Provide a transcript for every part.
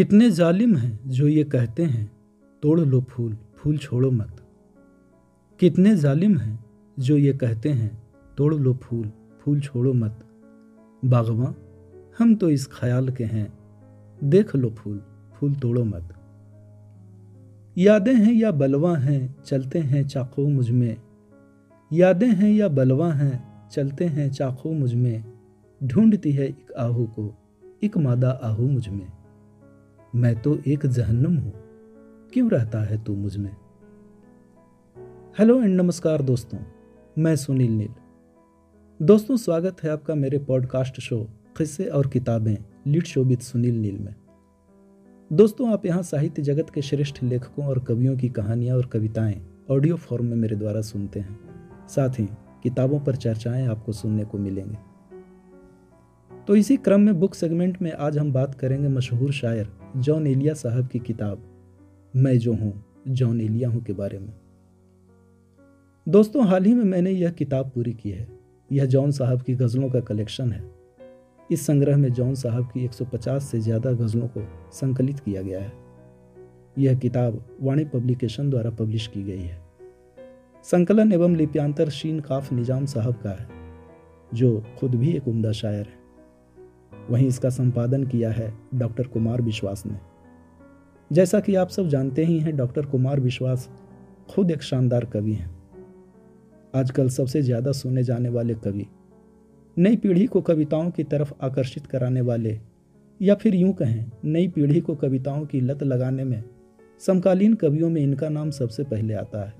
कितने जालिम हैं जो ये कहते हैं, तोड़ लो फूल फूल छोड़ो मत। कितने जालिम हैं जो ये कहते हैं, तोड़ लो फूल फूल छोड़ो मत। बागवा, हम तो इस ख्याल के हैं। देख लो फूल फूल तोड़ो मत। यादें हैं या बलवा हैं, चलते हैं चाकू मुझमें। यादें हैं या बलवा हैं, चलते हैं चाको मुझमें। ढूंढती है एक आहू को, एक मादा आहू मुझमें। मैं तो एक जहन्नम हूँ। क्यों रहता है तू मुझमें? हेलो एंड नमस्कार दोस्तों, मैं सुनील नील। दोस्तों, स्वागत है आपका मेरे पॉडकास्ट शो, किस्से और किताबें, lit show with Sunil Neel में। दोस्तों, आप यहाँ साहित्य जगत के श्रेष्ठ लेखकों और कवियों की कहानियाँ और कविताएँ ऑडियो फॉर्म में मेरे द्वारा सुनते हैं। साथ ही किताबों पर चर्चाएँ आपको सुनने को मिलेंगे। तो इसी क्रम में बुक सेगमेंट में आज हम बात करेंगे मशहूर शायर जॉन एलिया साहब की किताब, मैं जो हूँ, जॉन एलिया हूँ के बारे में। दोस्तों, हाल ही में मैंने यह किताब पूरी की है। यह जॉन साहब की गज़लों का कलेक्शन है। इस संग्रह में जॉन साहब की 150 से ज़्यादा गज़लों को संकलित किया गया है। यह किताब वाणी पब्लिकेशन द्वारा पब्लिश की गई है। संकलन एवं लिप्यांतर शीन काफ निज़ाम साहब का है, जो खुद भी एक उम्दा शायर है। वहीं इसका संपादन किया है डॉक्टर कुमार विश्वास ने। जैसा कि आप सब जानते ही हैं, डॉक्टर कुमार विश्वास खुद एक शानदार कवि हैं। आजकल सबसे ज़्यादा सुने जाने वाले कवि। नई पीढ़ी को कविताओं की तरफ़ आकर्षित कराने वाले या फिर यूँ कहें, नई पीढ़ी को कविताओं की लत लगाने में समकालीन कवियों में इनका नाम सबसे पहले आता है।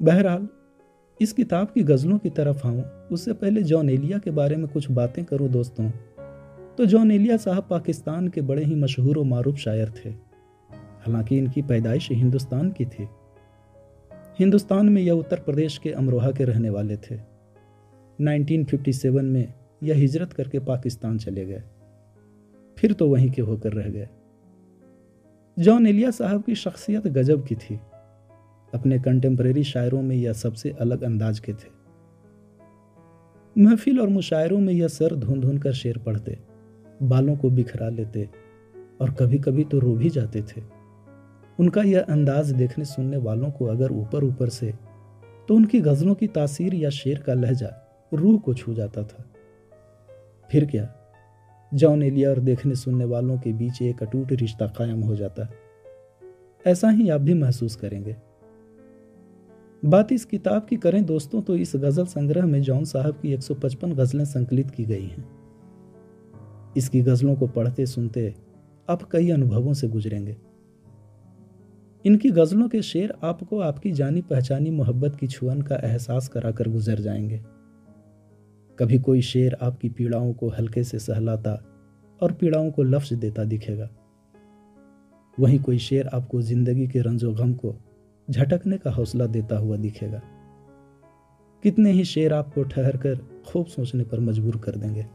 बहरहाल, इस किताब की गज़लों की तरफ़ आऊँ, उससे पहले जॉन एलिया के बारे में कुछ बातें करूँ दोस्तों। तो जॉन एलिया साहब पाकिस्तान के बड़े ही मशहूर और मारूफ शायर थे। हालाँकि इनकी पैदाइश हिंदुस्तान की थी। हिंदुस्तान में यह उत्तर प्रदेश के अमरोहा के रहने वाले थे। 1957 में यह हिजरत करके पाकिस्तान चले गए। फिर तो वहीं के होकर रह गए। जॉन एलिया साहब की शख्सियत गजब की थी। अपने कंटेम्प्रेरी शायरों में यह सबसे अलग अंदाज के थे। महफिल और मुशायरों में यह सर धुन धुन कर शेर पढ़ते। बालों को बिखरा लेते और कभी कभी तो रो भी जाते थे। उनका यह अंदाज देखने सुनने वालों को अगर ऊपर ऊपर से तो उनकी गज़लों की तासीर या शेर का लहजा रूह को छू जाता था। फिर क्या? जॉन एलिया और देखने सुनने वालों के बीच एक अटूट रिश्ता कायम हो जाता। ऐसा ही आप भी महसूस करेंगे। बात इस किताब की करें, दोस्तों तो इस गज़ल संग्रह में जॉन साहब की 155 गज़लें संकलित की गई हैं। इसकी गज़लों को पढ़ते सुनते आप कई अनुभवों से गुजरेंगे। इनकी गज़लों के शेर आपको आपकी जानी पहचानी मोहब्बत की छुअन का एहसास कराकर गुजर जाएँगे। कभी कोई शेर आपकी पीड़ाओं को हल्के से सहलाता और पीड़ाओं को लफ्ज देता दिखेगा। वहीं कोई शेर आपको ज़िंदगी के रंजो गम को झटकने का हौसला देता हुआ दिखेगा। कितने ही शेर आपको ठहर कर खूब सोचने पर मजबूर कर देंगे।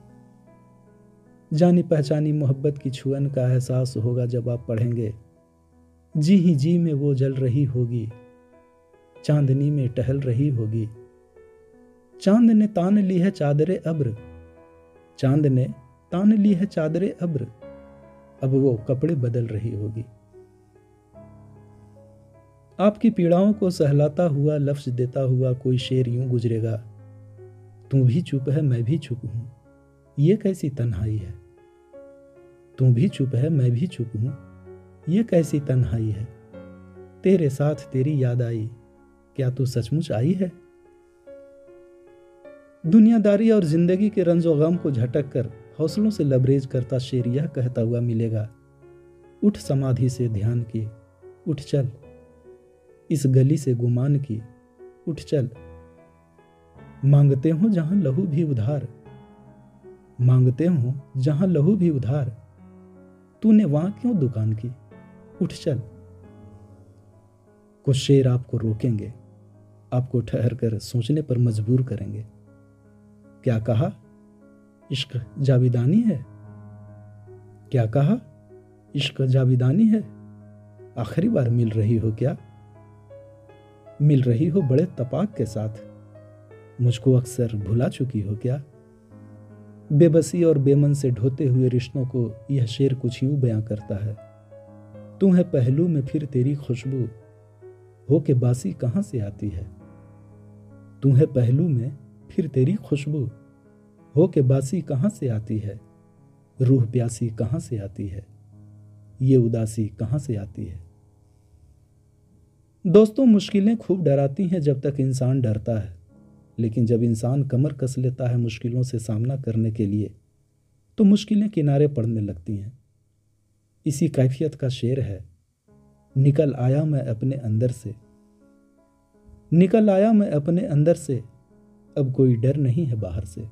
जानी पहचानी मोहब्बत की छुअन का एहसास होगा जब आप पढ़ेंगे। जी ही जी में वो जल रही होगी, चांदनी में टहल रही होगी। चाँद ने तान ली है चादरे अब्र, चाँद ने तान ली है चादरे अब्र, अब वो कपड़े बदल रही होगी। आपकी पीड़ाओं को सहलाता हुआ लफ्ज देता हुआ कोई शेर यूँ गुजरेगा, तू भी चुप है, मैं भी चुप हूँ, ये कैसी तन्हाई है? तू भी चुप है, मैं भी चुप हूँ। ये कैसी तन्हाई है? तेरे साथ तेरी याद आई। क्या तू सचमुच आई है? दुनियादारी और ज़िंदगी के रंजो गम को झटक कर हौसलों से लबरेज करता शेर यह कहता हुआ मिलेगा, उठ समाधि से ध्यान की, उठ चल। इस गली से गुमान की, उठ चल। मांगते हो जहाँ लहू भी उधार। मांगते हो जहाँ लहू भी उधार। तूने वहाँ क्यों दुकान की? उठ चल। कुछ शेर आपको रोकेंगे, आपको ठहर कर सोचने पर मजबूर करेंगे। क्या कहा? इश्क जाविदानी है। क्या कहा? इश्क जाविदानी है। आखिरी बार मिल रही हो क्या? मिल रही हो बड़े तपाक के साथ। मुझको अक्सर भुला चुकी हो क्या? बेबसी और बेमन से ढोते हुए रिश्तों को यह शेर कुछ यूँ बयां करता है, तू है पहलू में फिर तेरी खुशबू, हो के बासी कहाँ से आती है? तू है पहलू में फिर तेरी खुशबू, हो के बासी कहाँ से आती है? रूह प्यासी कहाँ से आती है? ये उदासी कहाँ से आती है? दोस्तों, मुश्किलें खूब डराती हैं जब तक इंसान डरता है। लेकिन जब इंसान कमर कस लेता है मुश्किलों से सामना करने के लिए तो मुश्किलें किनारे पड़ने लगती हैं। इसी कैफियत का शेर है, निकल आया मैं अपने अंदर से। निकल आया मैं अपने अंदर से, अब कोई डर नहीं है बाहर से।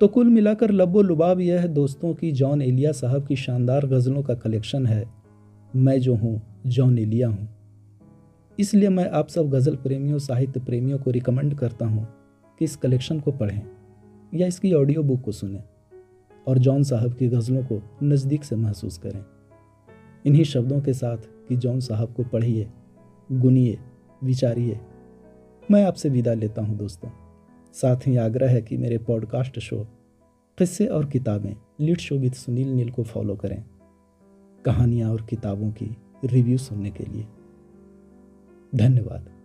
तो कुल मिलाकर लबो लुबाब यह है दोस्तों की जॉन एलिया साहब की शानदार गज़लों का कलेक्शन है, मैं जो हूँ जॉन एलिया हूँ। इसलिए मैं आप सब गज़ल प्रेमियों, साहित्य प्रेमियों को रिकमेंड करता हूँ कि इस कलेक्शन को पढ़ें या इसकी ऑडियो बुक को सुनें और जॉन साहब की गज़लों को नज़दीक से महसूस करें। इन्हीं शब्दों के साथ कि जॉन साहब को पढ़िए, गुनिए, विचारिए, मैं आपसे विदा लेता हूँ दोस्तों। साथ ही आग्रह है कि मेरे पॉडकास्ट शो किस्से और किताबें lit show with Sunil Neel को फॉलो करें। कहानियाँ और किताबों की रिव्यू सुनने के लिए। धन्यवाद।